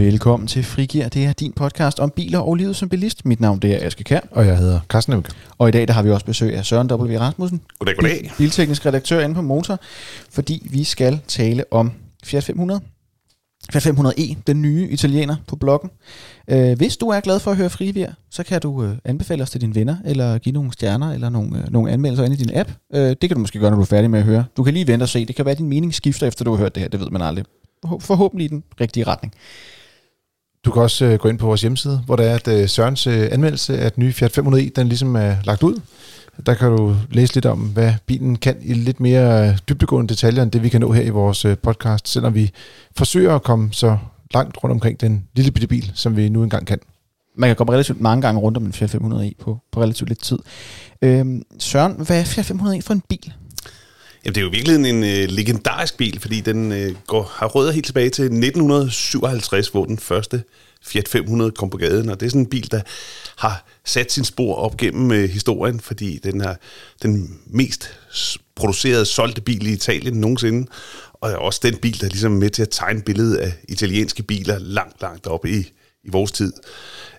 Velkommen til Frigir. Det er din podcast om biler og livet som bilist. Mit navn det er Aske Kær. Og jeg hedder Carsten Euk. Og i dag der har vi også besøg af Søren W. Rasmussen. Goddag, goddag. Bilteknisk redaktør inde på Motor. Fordi vi skal tale om Fiat 500. Fiat 500e, den nye italiener på bloggen. Øh, hvis du er glad for at høre Frivir, så kan du øh, anbefale os til dine venner, eller give nogle stjerner, eller nogle, øh, nogle anmeldelser ind i din app. Øh, det kan du måske gøre, når du er færdig med at høre. Du kan lige vente og se. Det kan være, at din mening skifter, efter du har hørt det her. Det ved man aldrig. Forhåbentlig i den rigtige retning. Du kan også øh, gå ind på vores hjemmeside, hvor der er, at øh, Sørens øh, anmeldelse af den nye Fiat 500e, e, den ligesom er lagt ud. Der kan du læse lidt om, hvad bilen kan i lidt mere øh, dybdegående detaljer, end det vi kan nå her i vores øh, podcast, selvom vi forsøger at komme så langt rundt omkring den lille bitte bil, som vi nu engang kan. Man kan komme relativt mange gange rundt om en Fiat 500e e på, på relativt lidt tid. Øhm, Søren, hvad er Fiat 500e e for en bil? Jamen, det er jo virkelig en øh, legendarisk bil, fordi den øh, går, har rødder helt tilbage til 1957, hvor den første Fiat 500 kom på gaden, og det er sådan en bil, der har sat sin spor op gennem øh, historien, fordi den er den mest producerede, solgte bil i Italien nogensinde, og er også den bil, der ligesom er ligesom med til at tegne billedet af italienske biler langt, langt oppe i, i vores tid.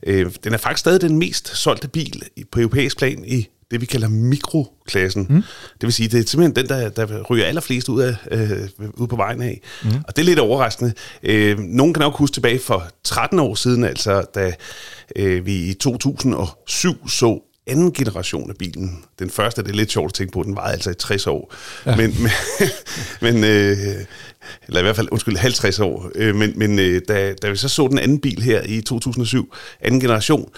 Øh, den er faktisk stadig den mest solgte bil på europæisk plan i det, vi kalder mikroklassen. Mm. Det vil sige, det er simpelthen den, der, der ryger allerflest ud, af, øh, ud på vejen af. Mm. Og det er lidt overraskende. Øh, nogen kan nok huske tilbage for 13 år siden, altså da øh, vi i 2007 så anden generation af bilen. Den første, det er lidt sjovt at tænke på, den var altså i 60 år. Ja. Men, men, men øh, eller i hvert fald, undskyld, 50 år. Øh, men men øh, da, da vi så så den anden bil her i 2007, anden generation,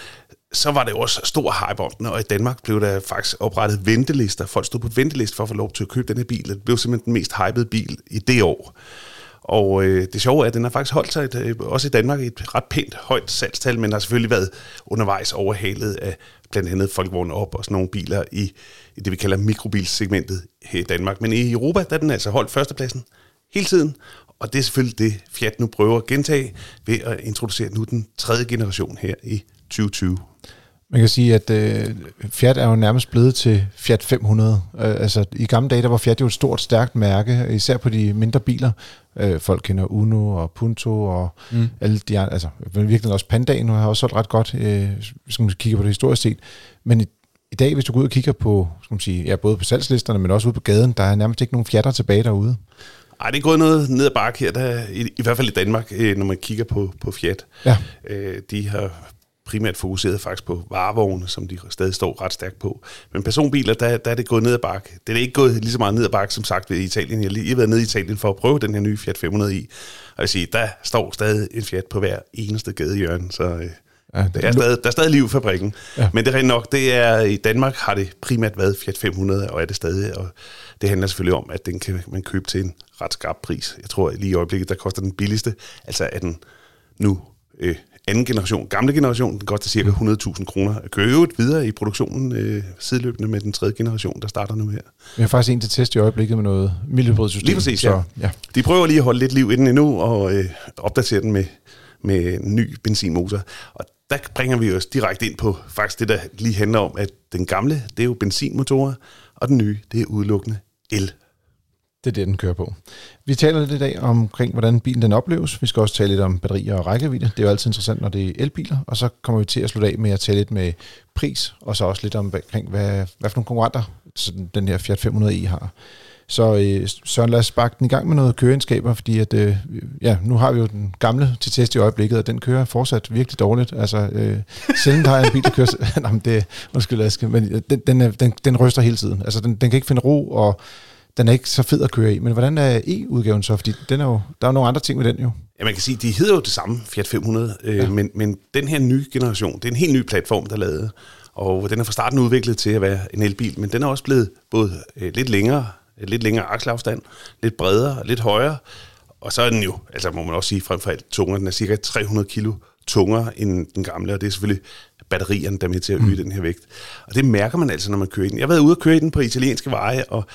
så var det jo også stor hype om den, og i Danmark blev der faktisk oprettet ventelister. Folk stod på venteliste for at få lov til at købe den her bil. Det blev simpelthen den mest hypede bil i det år. Og øh, det sjove er, at den har faktisk holdt sig et, øh, også i Danmark et ret pænt højt salgstal, men har selvfølgelig været undervejs overhalet af blandt andet Volkswagen op og sådan nogle biler i, i det, vi kalder mikrobilsegmentet her i Danmark. Men i Europa, der er den altså holdt førstepladsen hele tiden, og det er selvfølgelig det, Fiat nu prøver at gentage ved at introducere nu den tredje generation her i 2020. Man kan sige, at øh, Fiat er jo nærmest blevet til Fiat 500. Øh, altså i gamle dage, der var Fiat jo et stort, stærkt mærke, især på de mindre biler. Øh, folk kender Uno og Punto og mm. alle de andre, altså virkelig også Pandaen har også solgt ret godt, øh, hvis man kigger på det historisk set. Men i, i dag, hvis du går ud og kigger på, skal man sige, ja, både på salgslisterne, men også ude på gaden, der er nærmest ikke nogen Fiatter tilbage derude. Ej, det er gået noget ned ad bakke her, der, i, i hvert fald i Danmark, øh, når man kigger på, på Fiat. Ja. Øh, de har primært fokuseret faktisk på varevogne, som de stadig står ret stærkt på. Men personbiler, der, der er det gået ned ad bakke. Det er ikke gået lige så meget ned ad bakke, som sagt ved Italien. Jeg har lige været nede i Italien for at prøve den her nye Fiat 500 i. Og jeg siger, der står stadig en Fiat på hver eneste gadehjørne, så øh, ja, det, der, er stadig, der er stadig liv i fabrikken. Ja. Men det er nok, det er, i Danmark har det primært været Fiat 500, og er det stadig, og det handler selvfølgelig om, at den kan man købe til en ret skarp pris. Jeg tror lige i øjeblikket, der koster den billigste, altså er den nu øh, anden generation, gamle generation, den koster cirka 100.000 kroner. at køre øvrigt videre i produktionen øh, sideløbende med den tredje generation, der starter nu her. Vi har faktisk en til test i øjeblikket med noget miljøbrødsystem. Lige præcis, så, ja. De prøver lige at holde lidt liv inden endnu og øh, opdatere den med, med en ny benzinmotor. Og der bringer vi os direkte ind på faktisk det, der lige handler om, at den gamle, det er jo benzinmotorer, og den nye, det er udelukkende el det er det, den kører på. Vi taler lidt i dag omkring, hvordan bilen den opleves. Vi skal også tale lidt om batterier og rækkevidde. Det er jo altid interessant, når det er elbiler. Og så kommer vi til at slutte af med at tale lidt med pris, og så også lidt omkring, hvad, hvad for nogle konkurrenter den her Fiat 500e e har. Så øh, Søren, lad os sparke den i gang med noget køreegenskaber, fordi at, øh, ja, nu har vi jo den gamle til test i øjeblikket, og den kører fortsat virkelig dårligt. Altså, øh, sjældent har jeg en bil, der kører... nej, men det, undskyld, Aske, men øh, den, den, øh, den, den ryster hele tiden. Altså, den, den kan ikke finde ro, og den er ikke så fed at køre i. Men hvordan er E-udgaven så? Fordi den er jo, der er jo nogle andre ting med den jo. Ja, man kan sige, de hedder jo det samme, Fiat 500, øh, ja. men, men den her nye generation, det er en helt ny platform, der er lavet. Og den er fra starten udviklet til at være en elbil, men den er også blevet både øh, lidt længere, lidt længere akselafstand, lidt bredere, lidt højere. Og så er den jo, altså må man også sige, frem for alt tungere. Den er cirka 300 kilo tungere end den gamle, og det er selvfølgelig batterierne, der er med til at øge mm. den her vægt. Og det mærker man altså, når man kører i den. Jeg har været ude og køre i den på italienske veje, og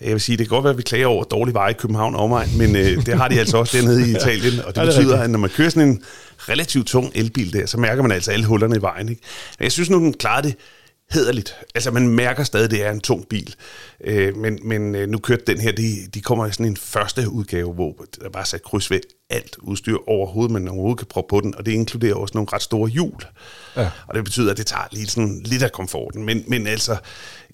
jeg vil sige, det kan godt være, at vi klager over dårlig veje i København og omegn, men øh, det har de altså også dernede i Italien, og det, ja, det betyder, at når man kører sådan en relativt tung elbil der, så mærker man altså alle hullerne i vejen. Ikke? Men jeg synes nu, den klarer det hederligt. Altså, man mærker stadig, at det er en tung bil. Øh, men men øh, nu kørte den her, de, de kommer i sådan en første udgave, hvor der bare sat kryds ved alt udstyr overhovedet, man overhovedet kan proppe på den, og det inkluderer også nogle ret store hjul. Ja. Og det betyder, at det tager lige sådan lidt af komforten. Men, men altså,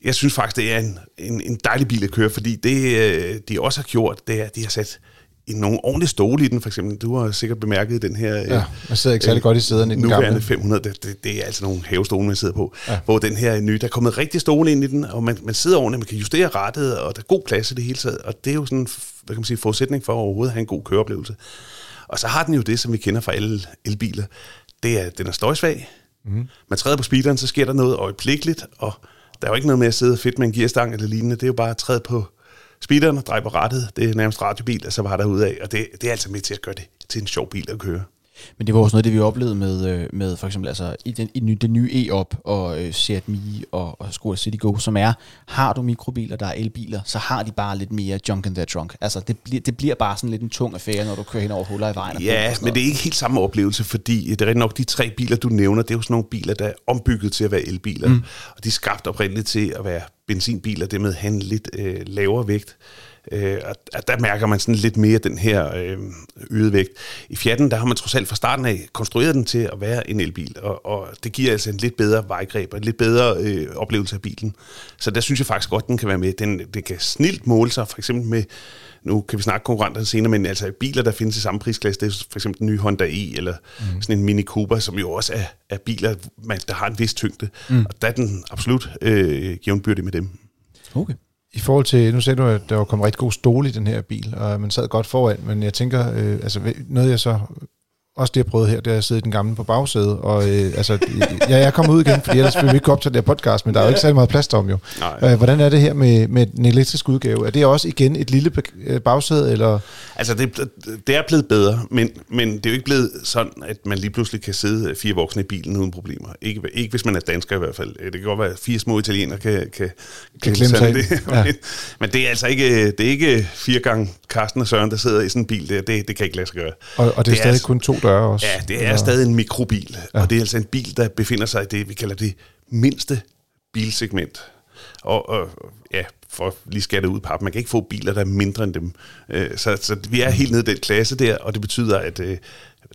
jeg synes faktisk, det er en, en, en dejlig bil at køre, fordi det, øh, de også har gjort, det er, at de har sat i nogle ordentlige stole i den, for eksempel. Du har sikkert bemærket den her... Ja, man sidder ikke særlig øh, godt i sæderne i den gamle. 500, det, det, det, er altså nogle havestole, man sidder på. Ja. Hvor den her nye, der er kommet rigtig stole ind i den, og man, man sidder ordentligt, man kan justere rettet, og der er god plads i det hele taget. Og det er jo sådan, hvad kan man sige, forudsætning for at overhovedet at have en god køreoplevelse. Og så har den jo det, som vi kender fra alle elbiler. Det er, den er støjsvag. Mm. Man træder på speederen, så sker der noget øjeblikkeligt, og der er jo ikke noget med at sidde fedt med en gearstang eller lignende. Det er jo bare at træde på speederen og dreje på rettet. Det er nærmest radiobil, og så var der ud af. Og det, det er altså med til at gøre det til en sjov bil at køre. Men det var også noget, det vi oplevede med, øh, med for eksempel altså, i, den, i den nye E-Op og uh, Seat Mii og, og Skoda City Go, som er, har du mikrobiler, der er elbiler, så har de bare lidt mere junk in their trunk. Altså det, bliver, det bliver bare sådan lidt en tung affære, når du kører hen over huller i vejen. Ja, men det er ikke helt samme oplevelse, fordi det er rigtig nok de tre biler, du nævner, det er jo sådan nogle biler, der er ombygget til at være elbiler. Mm. Og de er skabt oprindeligt til at være benzinbiler, det med at have en lidt øh, lavere vægt. Øh, at der mærker man sådan lidt mere den her øh, vægt. I Fiat'en, der har man trods alt fra starten af konstrueret den til at være en elbil, og, og det giver altså en lidt bedre vejgreb og en lidt bedre øh, oplevelse af bilen. Så der synes jeg faktisk godt, den kan være med. Den, det kan snilt måle sig for eksempel med nu kan vi snakke konkurrenter senere, men altså biler, der findes i samme prisklasse, det er for eksempel den nye Honda E, eller mm. sådan en Mini Cooper, som jo også er, er biler, man, der har en vis tyngde. Mm. Og der er den absolut øh, jævnbyrdig med dem. Okay. I forhold til, nu sagde du, at der var kommet rigtig god stole i den her bil, og man sad godt foran, men jeg tænker, øh, altså noget jeg så også det, jeg prøvede her, det er at sidde i den gamle på bagsædet. Og øh, altså, ja, jeg er kommet ud igen, fordi ellers vil vi ikke op til det her podcast, men der er jo ikke særlig meget plads om jo. Øh, hvordan er det her med, med den elektriske udgave? Er det også igen et lille øh, bagsæde, eller? Altså, det, det er blevet bedre, men, men det er jo ikke blevet sådan, at man lige pludselig kan sidde fire voksne i bilen uden problemer. Ikke, ikke hvis man er dansker i hvert fald. Det kan godt være, at fire små italienere kan, kan, kan, kan klemme sig det. Ja. men det er altså ikke, det er ikke fire gange Carsten og Søren, der sidder i sådan en bil. Det, det, det kan ikke lade sig gøre. Og, og det er det stadig er, kun to døre også? Ja, det er eller? stadig en mikrobil. Ja. Og det er altså en bil, der befinder sig i det, vi kalder det mindste bilsegment. Og, og ja, for lige skal det ud på man kan ikke få biler, der er mindre end dem. Øh, så, så vi er helt nede i den klasse der, og det betyder, at øh,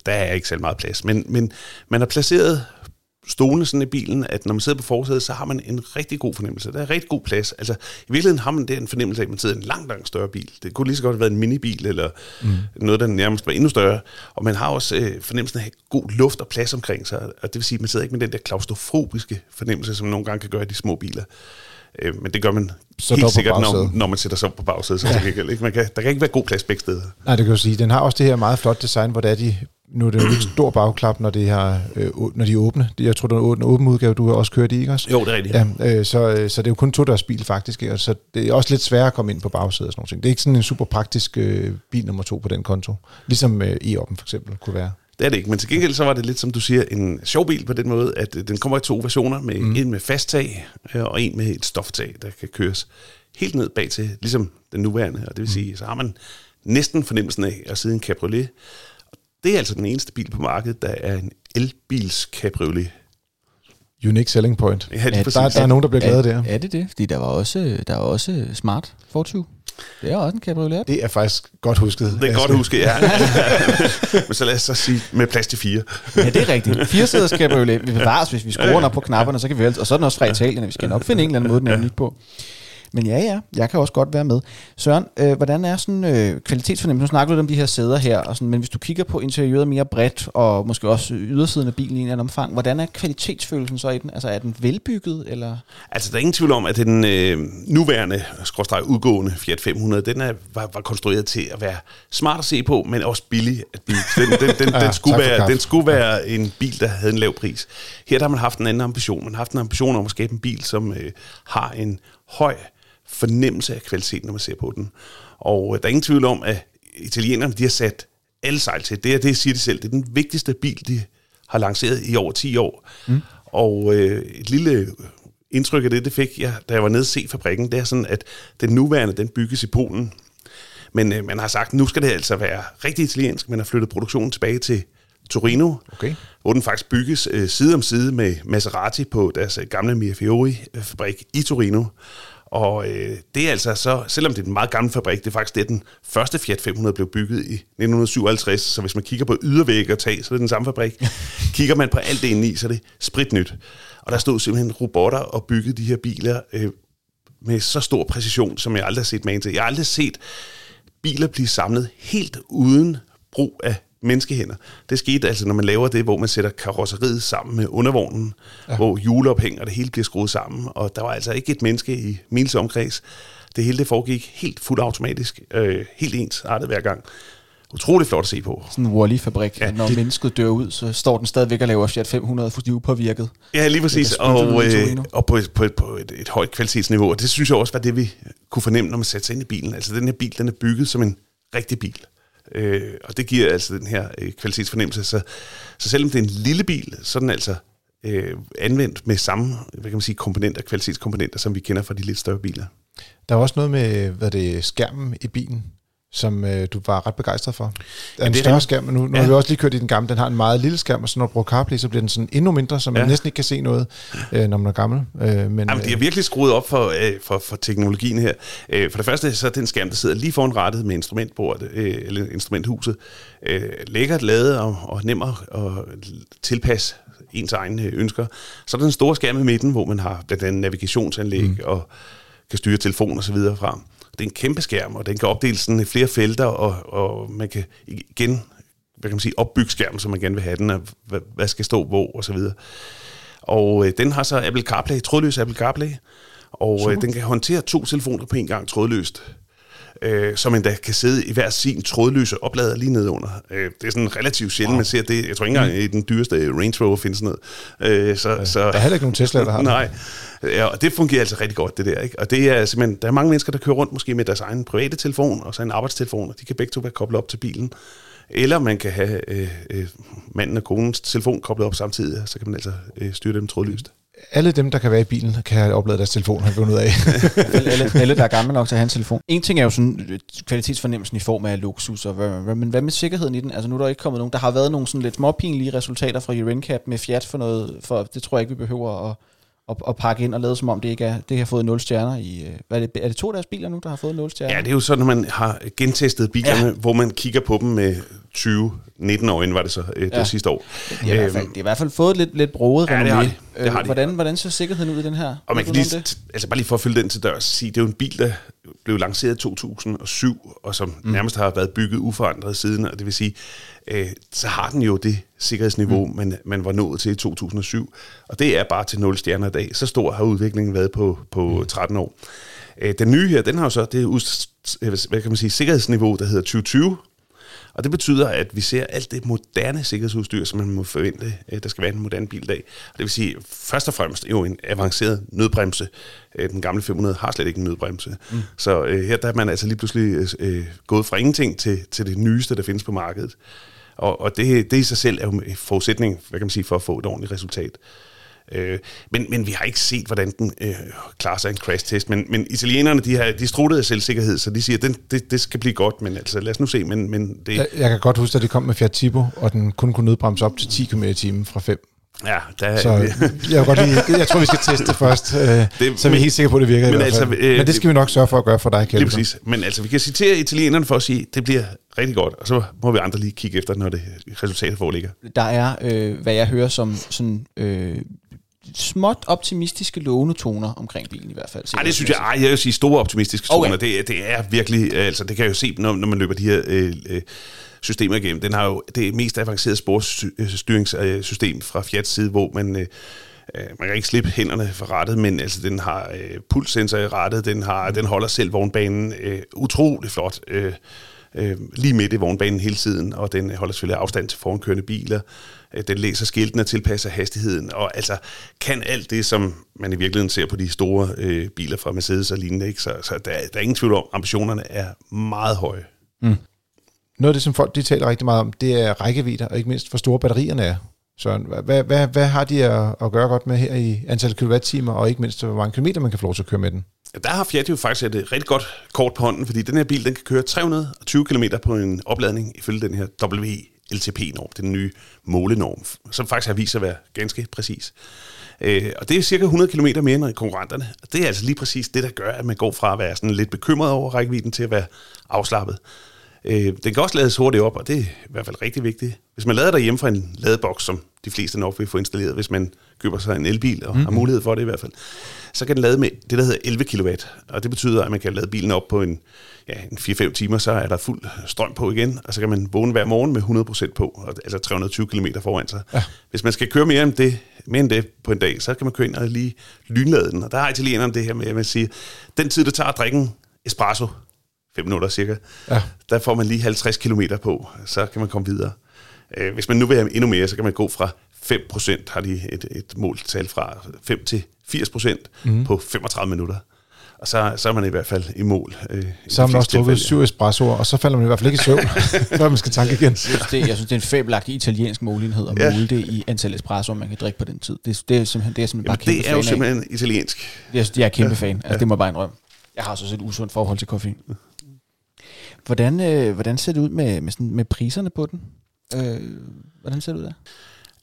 der er ikke så meget plads. Men, men man har placeret stolene sådan i bilen, at når man sidder på forsædet, så har man en rigtig god fornemmelse. Der er rigtig god plads. Altså, i virkeligheden har man den fornemmelse af, at man sidder i en langt, langt større bil. Det kunne lige så godt have været en minibil, eller mm. noget, der nærmest var endnu større. Og man har også øh, fornemmelsen af at have god luft og plads omkring sig. Og det vil sige, at man sidder ikke med den der klaustrofobiske fornemmelse, som nogle gange kan gøre i de små biler. Øh, men det gør man så helt sikkert, når, når man sætter sig op på bagsædet. Så ja. ikke? Man kan, der kan ikke være god plads begge steder. Nej, det kan du sige. Den har også det her meget flot design, hvor det er de nu er det jo en stor bagklap, når, det har, øh, når de er åbne. Jeg tror, det er en åben udgave, du har også kørt i, ikke også? Jo, det er rigtigt. Ja, øh, så, øh, så det er jo kun to dørs bil faktisk, ikke? så det er også lidt sværere at komme ind på bagsædet og sådan noget. Det er ikke sådan en super praktisk øh, bil nummer to på den konto, ligesom øh, e-oppen for eksempel kunne være. Det er det ikke, men til gengæld så var det lidt, som du siger, en sjov bil på den måde, at øh, den kommer i to versioner, med mm. en med fast tag øh, og en med et stoftag, der kan køres helt ned bag til, ligesom den nuværende. Og det vil mm. sige, så har man næsten fornemmelsen af at sidde i en cabriolet, det er altså den eneste bil på markedet, der er en elbils cabriolet. Unique selling point. Ja, det er, der, der er nogen, der bliver glade der. Er det det? Fordi der var også, der var også Smart Fortwo. Det er også en cabriolet. Det er faktisk godt husket. Det er godt husket, ja. Men så lad os så sige med plads til fire. ja, det er rigtigt. Fire sæders cabriolet. Vi bevares, hvis vi skruer op på knapperne, så kan vi vel, og så er den også fra Italien, vi skal nok finde en eller anden måde, den er nyt på. Men ja, ja, jeg kan også godt være med. Søren, øh, hvordan er sådan øh, kvalitetsfornemmelse? Nu snakker du om de her sæder her, og sådan, men hvis du kigger på interiøret mere bredt, og måske også ydersiden af bilen i en anden omfang, hvordan er kvalitetsfølelsen så i den? Altså er den velbygget? Eller? Altså der er ingen tvivl om, at den øh, nuværende, skråstrej udgående Fiat 500, den er, var, var konstrueret til at være smart at se på, men også billig at bygge. Den, den, den, ja, den, skulle, være, den skulle være en bil, der havde en lav pris. Her der har man haft en anden ambition. Man har haft en ambition om at skabe en bil, som øh, har en høj fornemmelse af kvalitet, når man ser på den. Og øh, der er ingen tvivl om, at italienerne de har sat alle sejl til. Det, er, det siger de selv. Det er den vigtigste bil, de har lanceret i over 10 år. Mm. Og øh, et lille indtryk af det, det fik jeg, da jeg var nede og se fabrikken, det er sådan, at den nuværende, den bygges i Polen. Men øh, man har sagt, nu skal det altså være rigtig italiensk. Man har flyttet produktionen tilbage til Torino, Okay. hvor den faktisk bygges øh, side om side med Maserati på deres øh, gamle Mirafiori-fabrik i Torino. Og øh, det er altså så, selvom det er en meget gammel fabrik, det er faktisk det, den første Fiat 500 blev bygget i 1957, så hvis man kigger på ydervæg og tag, så er det den samme fabrik. kigger man på alt det indeni, så er det spritnyt. Og der stod simpelthen robotter og byggede de her biler øh, med så stor præcision, som jeg aldrig har set man til. Jeg har aldrig set biler blive samlet helt uden brug af menneskehænder. Det skete altså, når man laver det, hvor man sætter karosseriet sammen med undervognen, ja. hvor hjulophæng og det hele bliver skruet sammen, og der var altså ikke et menneske i mils omkreds. Det hele det foregik helt fuldt automatisk, øh, helt ens artet hver gang. Utrolig flot at se på. Sådan en Wally-fabrik. Ja, Når det- mennesket dør ud, så står den stadigvæk og laver Fiat 500 fuldstændig upåvirket. Ja, lige præcis. Og, øh, og på, et, på, et, på et, et højt kvalitetsniveau. Og det synes jeg også var det, vi kunne fornemme, når man satte sig ind i bilen. Altså den her bil, den er bygget som en rigtig bil. Øh, og det giver altså den her øh, kvalitetsfornemmelse. Så, så selvom det er en lille bil, så er den altså øh, anvendt med samme hvad kan man sige, komponenter, kvalitetskomponenter, som vi kender fra de lidt større biler. Der var også noget med, hvad det er, skærmen i bilen, som øh, du var ret begejstret for. Det er en det er større rigtigt. skærm, men nu, nu Ja. har vi også lige kørt i den gamle. Den har en meget lille skærm, og så når du bruger CarPlay, så bliver den sådan endnu mindre, så man Ja. næsten ikke kan se noget, øh, når man er gammel. Øh, men, Jamen, de har virkelig skruet op for, øh, for, for teknologien her. Øh, for det første så er den skærm, der sidder lige foran rettet med instrumentbordet, øh, eller instrumenthuset, øh, lækkert lavet og, og nem at at tilpasse ens egne øh, ønsker. Så er der den store skærm i midten, hvor man har blandt andet navigationsanlæg mm. og kan styre telefon og så videre fra. Det er en kæmpe skærm, og den kan opdeles sådan i flere felter, og, og man kan igen hvad kan man sige, opbygge skærmen, som man gerne vil have den, og hvad, hvad skal stå hvor, og så videre. Og øh, den har så Apple CarPlay, trådløs Apple CarPlay, og øh, den kan håndtere to telefoner på en gang trådløst. Øh, som endda kan sidde i hver sin trådløse oplader lige nede under. Øh, det er sådan relativt sjældent, wow. man ser det. Jeg tror ikke engang, i den dyreste Range Rover findes noget. Øh, så, så, Der er heller ikke nogen Tesla, der har. Nej, ja, og det fungerer altså rigtig godt, det der. Ikke? Og det er simpelthen, der er mange mennesker, der kører rundt måske med deres egen private telefon, og så en arbejdstelefon, og de kan begge to være koblet op til bilen. Eller man kan have øh, øh, manden og konens telefon koblet op samtidig, og så kan man altså øh, styre dem trådløst. Alle dem, der kan være i bilen, kan have opladet deres telefon, har vi fundet ud af. alle, alle, der er gamle nok til at have en telefon. En ting er jo sådan øh, kvalitetsfornemmelsen i form af luksus, og hvad, hvad, men hvad med sikkerheden i den? Altså nu er der ikke kommet nogen. Der har været nogle sådan lidt småpinlige resultater fra RenCap med Fiat for noget, for det tror jeg ikke, vi behøver at, at, at pakke ind og lade som om det ikke er, det har fået 0 stjerner i, øh, hvad er det, er det to af deres biler nu, der har fået 0 stjerner? Ja, det er jo sådan, når man har gentestet bilerne, ja. hvor man kigger på dem med 20, 19 år inden var det så øh, det Ja. sidste år. Det har, i hvert fald, det har i hvert fald fået lidt, lidt broet Ja, det har de. Det har de. Hvordan, hvordan ser sikkerheden ud i den her? Og man kan lige, det? altså bare lige for at følge den til dørs, sige, det er jo en bil, der blev lanceret i 2007, og som mm. nærmest har været bygget uforandret siden, og det vil sige, øh, så har den jo det sikkerhedsniveau, mm. man, man var nået til i 2007, og det er bare til 0 stjerner i dag. Så stor har udviklingen været på, på mm. 13 år. Øh, den nye her, den har jo så det ud, hvad kan man sige, sikkerhedsniveau, der hedder 2020, og det betyder, at vi ser alt det moderne sikkerhedsudstyr, som man må forvente, øh, der skal være en moderne bil i dag. Og det vil sige, først og fremmest jo en avanceret nødbremse. Øh, Den gamle 500 har slet ikke en nødbremse. Mm. Så øh, her der er man altså lige pludselig øh, gået fra ingenting til, til det nyeste, der findes på markedet. Og, og det, det i sig selv er jo en forudsætning hvad kan man sige, for at få et ordentligt resultat. Øh, men, men vi har ikke set, hvordan den øh, klarer sig i en crash-test. Men, men italienerne, de, har, de struttede af selvsikkerhed, så de siger, at den, det, det skal blive godt. Men altså, lad os nu se. Men, men det, Jeg, jeg kan godt huske, at det kom med Fiat Tipo, og den kun kunne nødbremse op til 10 km i timen fra 5. ja, der, Så jeg, godt lige, jeg tror, vi skal teste først, øh, det, så vi er helt sikre på, at det virker men i hvert fald. altså, øh, men det skal vi nok sørge for at gøre for dig, Lige Kjeld. præcis. Men altså, vi kan citere italienerne for at sige, at det bliver rigtig godt, og så må vi andre lige kigge efter, når det resultatet foreligger. Der er, øh, hvad jeg hører som sådan, øh, småt optimistiske lovende toner omkring bilen i hvert fald. Nej, det synes jeg, ej, jeg vil sige store optimistiske Okay. toner. Det, det er virkelig, altså det kan jeg jo se, når, når man løber de her øh, øh, systemer igennem. Den har jo det mest avancerede sporstyringssystem fra Fiats side, hvor man... Øh, øh, man kan ikke slippe hænderne fra rattet, men altså, den har øh, pulssensor i rattet, den, har, den holder selv vognbanen øh, utrolig flot. Øh, øh, lige midt i vognbanen hele tiden, og den holder selvfølgelig afstand til forankørende biler. Øh, den læser skiltene og tilpasser hastigheden, og altså kan alt det, som man i virkeligheden ser på de store øh, biler fra Mercedes og lignende. Ikke? Så, så der, der er ingen tvivl om, ambitionerne er meget høje. Mm. Noget af det, som folk de taler rigtig meget om, det er rækkevidder, og ikke mindst, hvor store batterierne er. Så hvad, hvad, hvad har de at, at gøre godt med her i antal kilowatt-timer, og ikke mindst, hvor mange kilometer man kan få lov til at køre med den? Der har Fiat jo faktisk et øh, rigtig godt kort på hånden, fordi den her bil den kan køre 320 km på en opladning ifølge den her WLTP-norm, den nye målenorm, som faktisk har vist sig at være ganske præcis. Øh, og det er cirka 100 km mere end konkurrenterne. Og det er altså lige præcis det, der gør, at man går fra at være sådan lidt bekymret over rækkevidden til at være afslappet. Øh, den kan også lades hurtigt op, og det er i hvert fald rigtig vigtigt. Hvis man lader derhjemme fra en ladeboks, som de fleste nok vil få installeret, hvis man køber sig en elbil og mm. har mulighed for det i hvert fald, så kan den lade med det, der hedder 11 kW. Og det betyder, at man kan lade bilen op på en, ja, en 4-5 timer, så er der fuld strøm på igen, og så kan man vågne hver morgen med 100% på, altså 320 km foran sig. Ja. Hvis man skal køre mere end det, mere end det på en dag, så kan man køre ind og lige lynlade den. Og der har italienerne det her med, at man siger, den tid, det tager at drikke en espresso, 5 minutter cirka, ja. der får man lige 50 km på, så kan man komme videre. Øh, hvis man nu vil have endnu mere, så kan man gå fra 5% har de et, et måltal fra 5 til 80% mm. på 35 minutter. Og så, så er man i hvert fald i mål. Øh, så har man også drukket syv espressoer, og så falder man i hvert fald ikke i søvn, før man skal tanke igen. Jeg synes, det, jeg synes, det er en fabelagtig italiensk mulighed at ja. måle det i antal espressoer, man kan drikke på den tid. Det, det er simpelthen, det er simpelthen bare Jamen, Det er jo simpelthen af. italiensk. Jeg, jeg er kæmpe fan. Altså, ja. Det må bare en røm. Jeg har så et usundt forhold til koffein. Hvordan, øh, hvordan ser det ud med, med, sådan, med priserne på den? Øh, hvordan ser det ud der?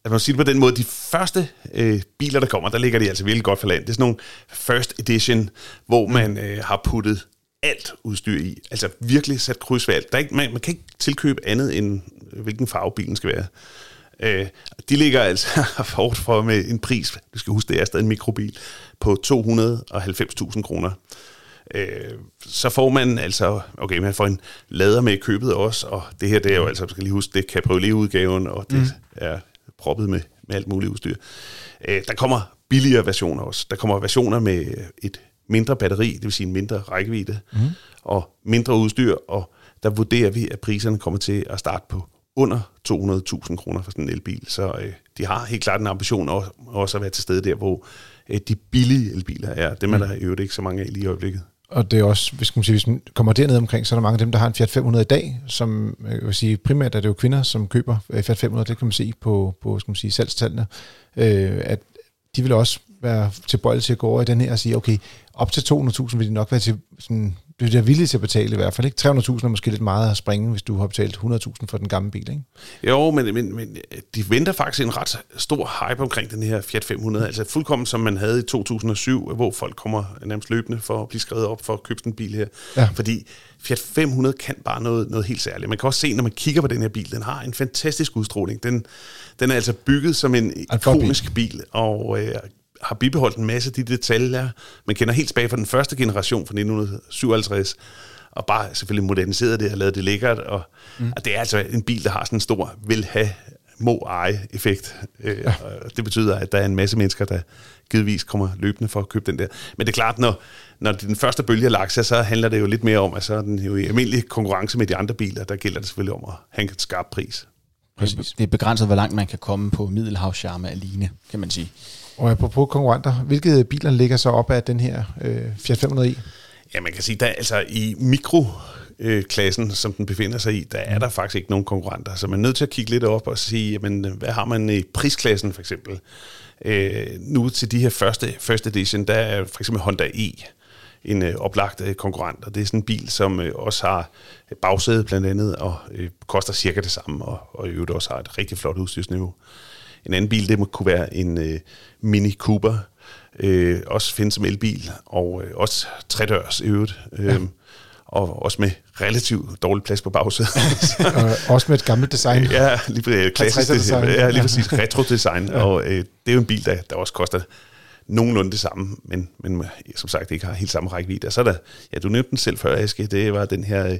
at man siger det på den måde, de første øh, biler, der kommer, der ligger de altså virkelig godt for land. Det er sådan nogle first edition, hvor man øh, har puttet alt udstyr i. Altså virkelig sat kryds ved alt. Der er ikke, man, man kan ikke tilkøbe andet end, hvilken farve bilen skal være. Øh, de ligger altså hårdt for med en pris, du skal huske, det er stadig en mikrobil, på 290.000 kroner. Øh, så får man altså, okay, man får en lader med i købet også, og det her, det er jo altså, skal lige huske, det er cabriolet-udgaven, og det mm. er proppet med, med alt muligt udstyr. Øh, der kommer billigere versioner også. Der kommer versioner med et mindre batteri, det vil sige en mindre rækkevidde, mm. og mindre udstyr, og der vurderer vi, at priserne kommer til at starte på under 200.000 kroner for sådan en elbil. Så øh, de har helt klart en ambition også, også at være til stede der, hvor øh, de billige elbiler er. Dem er der i øvrigt ikke så mange af lige i øjeblikket. Og det er også, hvis man, sige, hvis man kommer derned omkring, så er der mange af dem, der har en Fiat 500 i dag, som øh, jeg vil sige, primært er det jo kvinder, som køber øh, Fiat 500, det kan man se på, på skal man sige, salgstallene, øh, at de vil også være tilbøjelige til at gå over i den her og sige, okay, op til 200.000 vil de nok være til sådan, det er villige til at betale i hvert fald. Ikke? 300.000 er måske lidt meget at springe, hvis du har betalt 100.000 for den gamle bil. Ikke? Jo, men, men, men de venter faktisk en ret stor hype omkring den her Fiat 500. Altså fuldkommen som man havde i 2007, hvor folk kommer nærmest løbende for at blive skrevet op for at købe sådan en bil her. Ja. Fordi Fiat 500 kan bare noget, noget helt særligt. Man kan også se, når man kigger på den her bil, den har en fantastisk udstråling. Den, den er altså bygget som en ikonisk bil, og øh, har bibeholdt en masse af de detaljer, man kender helt tilbage fra den første generation fra 1957, og bare selvfølgelig moderniseret det og lavet det lækkert. Og, mm. og det er altså en bil, der har sådan en stor vil have må eje effekt. Øh, ja. Det betyder, at der er en masse mennesker, der givetvis kommer løbende for at købe den der. Men det er klart, når, når den første bølge er lagt sig, så handler det jo lidt mere om, at så er den jo i almindelig konkurrence med de andre biler, der gælder det selvfølgelig om at have en skarp pris. Præcis. Det er begrænset, hvor langt man kan komme på middelhavscharme alene, kan man sige. Og apropos konkurrenter, hvilke biler ligger så op af den her øh, Fiat 500i? Ja, man kan sige, der altså i mikro klassen, som den befinder sig i, der er der faktisk ikke nogen konkurrenter. Så man er nødt til at kigge lidt op og sige, jamen, hvad har man i prisklassen for eksempel? Øh, nu til de her første first edition, der er for eksempel Honda E en øh, oplagt øh, konkurrent, og det er sådan en bil, som øh, også har bagsæde blandt andet, og øh, koster cirka det samme, og, og i øvrigt også har et rigtig flot udstyrsniveau. En anden bil, det må kunne være en øh, Mini Cooper, øh, også findes som elbil, og øh, også tredørs i øvrigt. Øh, ja. Og også med relativt dårlig plads på bagsædet. og også med et gammelt design. Ja, lige, klassisk design. Ja, lige præcis. Retro-design. ja. Og øh, det er jo en bil, der, der også koster nogenlunde det samme, men, men som sagt ikke har helt samme rækkevidde. Og så er der, ja, du nævnte den selv før, Aske, det var den her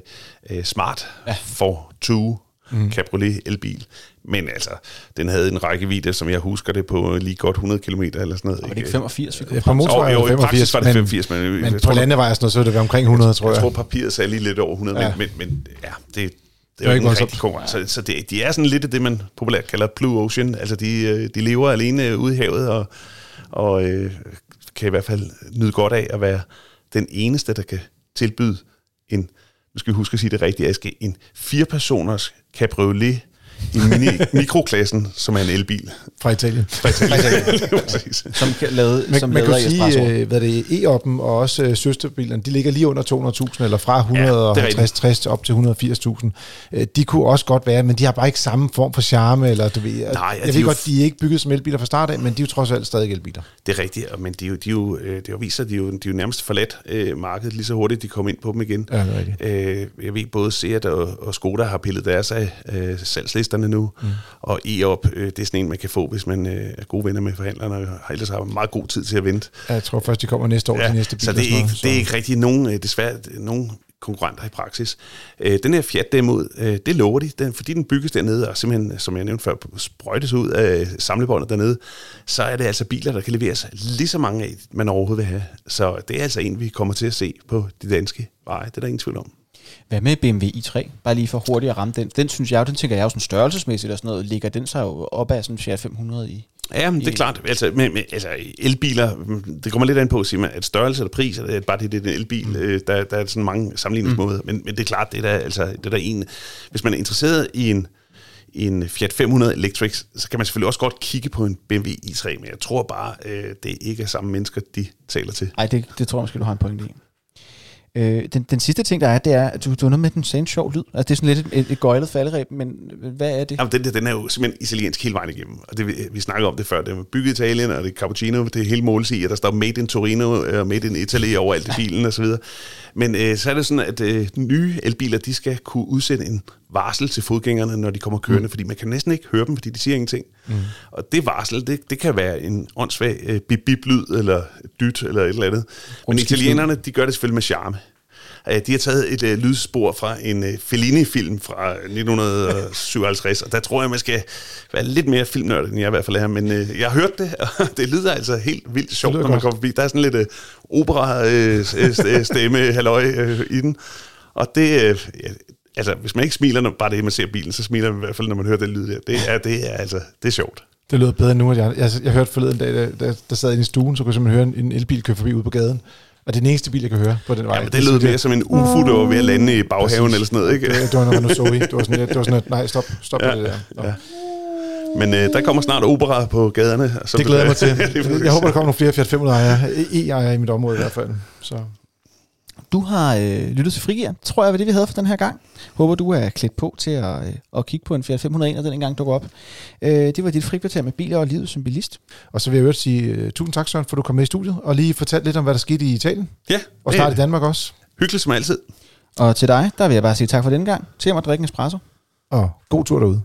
øh, Smart ja. for 2 mm. Cabriolet elbil. Men altså, den havde en rækkevidde, som jeg husker det, på lige godt 100 km eller sådan noget. Var det ikke 85, vi kunne På motorvej jo, jo, 85, var det 85, men, men, men på landevej sådan noget, så det omkring 100, tror jeg. Jeg tror, papiret sagde lige lidt over 100, ja. men, men ja, det, det er jo ikke en rigtig konkurrence. Så, så det, de er sådan lidt af det, man populært kalder Blue Ocean. Altså, de, øh, de lever alene ude i havet, og, og øh, kan i hvert fald nyde godt af at være den eneste, der kan tilbyde en, nu skal vi huske at sige det rigtigt, skal en fire-personers cabriolet i mini, mikroklassen, som er en elbil. Fra Italien. Fra Italien. Præcis. Som kan lave, Man, som man kan sige, øh, hvad det er, e-oppen og også øh, søsterbilerne, de ligger lige under 200.000, eller fra rigtigt. 150-60 til op til 180.000. Øh, de kunne også godt være, men de har bare ikke samme form for charme, eller du ved, Nej, jeg de er ved jo godt, f- de er ikke bygget som elbiler fra start af, men de er jo trods alt stadig elbiler. Det er rigtigt, men de, er jo- de, er jo, øh, det at de er jo, de er jo nærmest forladt øh, markedet lige så hurtigt, de kom ind på dem igen. Ja, det er rigtigt. Øh, jeg ved, både Seat og, og Skoda har pillet deres af øh, salgslisterne nu, mm. og e-op, øh, det er sådan en, man kan få, hvis man øh, er gode venner med forhandlerne, og har ellers har meget god tid til at vente. Jeg tror først, de kommer næste år til næste bil. så det er, sådan ikke, noget, det er ikke rigtig nogen, øh, desværre nogen konkurrenter i praksis. Øh, den her Fiat derimod, øh, det lover de, den, fordi den bygges dernede, og simpelthen, som jeg nævnte før, sprøjtes ud af samlebåndet dernede, så er det altså biler, der kan leveres lige så mange af, man overhovedet vil have. Så det er altså en, vi kommer til at se på de danske veje, det er der ingen tvivl om. Hvad med BMW i3? Bare lige for hurtigt at ramme den. Den synes jeg jo, den tænker jeg jo sådan størrelsesmæssigt og sådan noget, ligger den sig jo op af sådan en Fiat 500 i. Ja, men det er klart. Altså, med, med, altså elbiler, det kommer lidt an på, siger man, at størrelse eller pris, er det bare det, det er en elbil. Mm. Øh, der, der er sådan mange sammenligningsmåder. Mm. Men, men det er klart, det er der, altså, det er der en... Hvis man er interesseret i en, en Fiat 500 Electric, så kan man selvfølgelig også godt kigge på en BMW i3, men jeg tror bare, øh, det ikke er samme mennesker, de taler til. Ej, det, det tror jeg måske, du har en pointe i. Øh, den, den sidste ting, der er, det er, at du, du har noget med, den sagde en sjov lyd. Altså, det er sådan lidt et, et, et gøjlet falderæb, men hvad er det? Jamen, den, der, den er jo simpelthen italiensk hele vejen igennem. Og det, vi, vi snakkede om det før. Det er bygget i Italien, og det er cappuccino, det er hele målet i, at der står Made in Torino og Made in Italy overalt i bilen osv. Men øh, så er det sådan, at øh, nye elbiler, de skal kunne udsende en varsel til fodgængerne, når de kommer kørende, mm. fordi man kan næsten ikke høre dem, fordi de siger ingenting. Mm. Og det varsel, det, det kan være en åndssvag øh, bip-bip-lyd, eller dyt, eller et eller andet. Men italienerne, de gør det selvfølgelig med charme. Øh, De har taget et øh, lydspor fra en øh, Fellini-film fra 1957, og der tror jeg, man skal være lidt mere filmnørdet, end jeg i hvert fald er. Men øh, jeg har hørt det, og det lyder altså helt vildt sjovt, når man godt. kommer forbi. Der er sådan lidt øh, opera-stemme, halløj øh, i den. Og det, øh, ja, altså, hvis man ikke smiler, når bare det, man ser bilen, så smiler man i hvert fald, når man hører den lyd der. Det er, det er altså, det er sjovt. Det lyder bedre end nu, at jeg, jeg, jeg hørte forleden dag, da, da, der sad inde i stuen, så kunne jeg simpelthen høre en, en elbil køre forbi ude på gaden. Og det er den eneste bil, jeg kan høre på den vej. Ja, men det lød mere som en ufo, der var ved at lande i baghaven eller sådan noget, ikke? Det, det var noget, så i. Det var sådan, det var sådan at, nej, stop, stop ja, med det der. Nå. ja. Men øh, der kommer snart opera på gaderne. og Så Det glæder jeg mig til. Præcis. Jeg håber, der kommer nogle flere Fiat 500 ejere, e-ejere i mit område i hvert fald. Så. Du har øh, lyttet til Frigir, tror jeg var det, vi havde for den her gang. Håber, du er klædt på til at, øh, at kigge på en Fiat 501, når den engang dukker op. Øh, det var dit frikvarter med biler og livet som bilist. Og så vil jeg øvrigt sige uh, tusind tak, Søren, for at du kom med i studiet, og lige fortælle lidt om, hvad der skete i Italien, Ja, og snart i Danmark også. hyggeligt som altid. Og til dig, der vil jeg bare sige tak for denne gang. Til at drikke en espresso. Og god tur derude.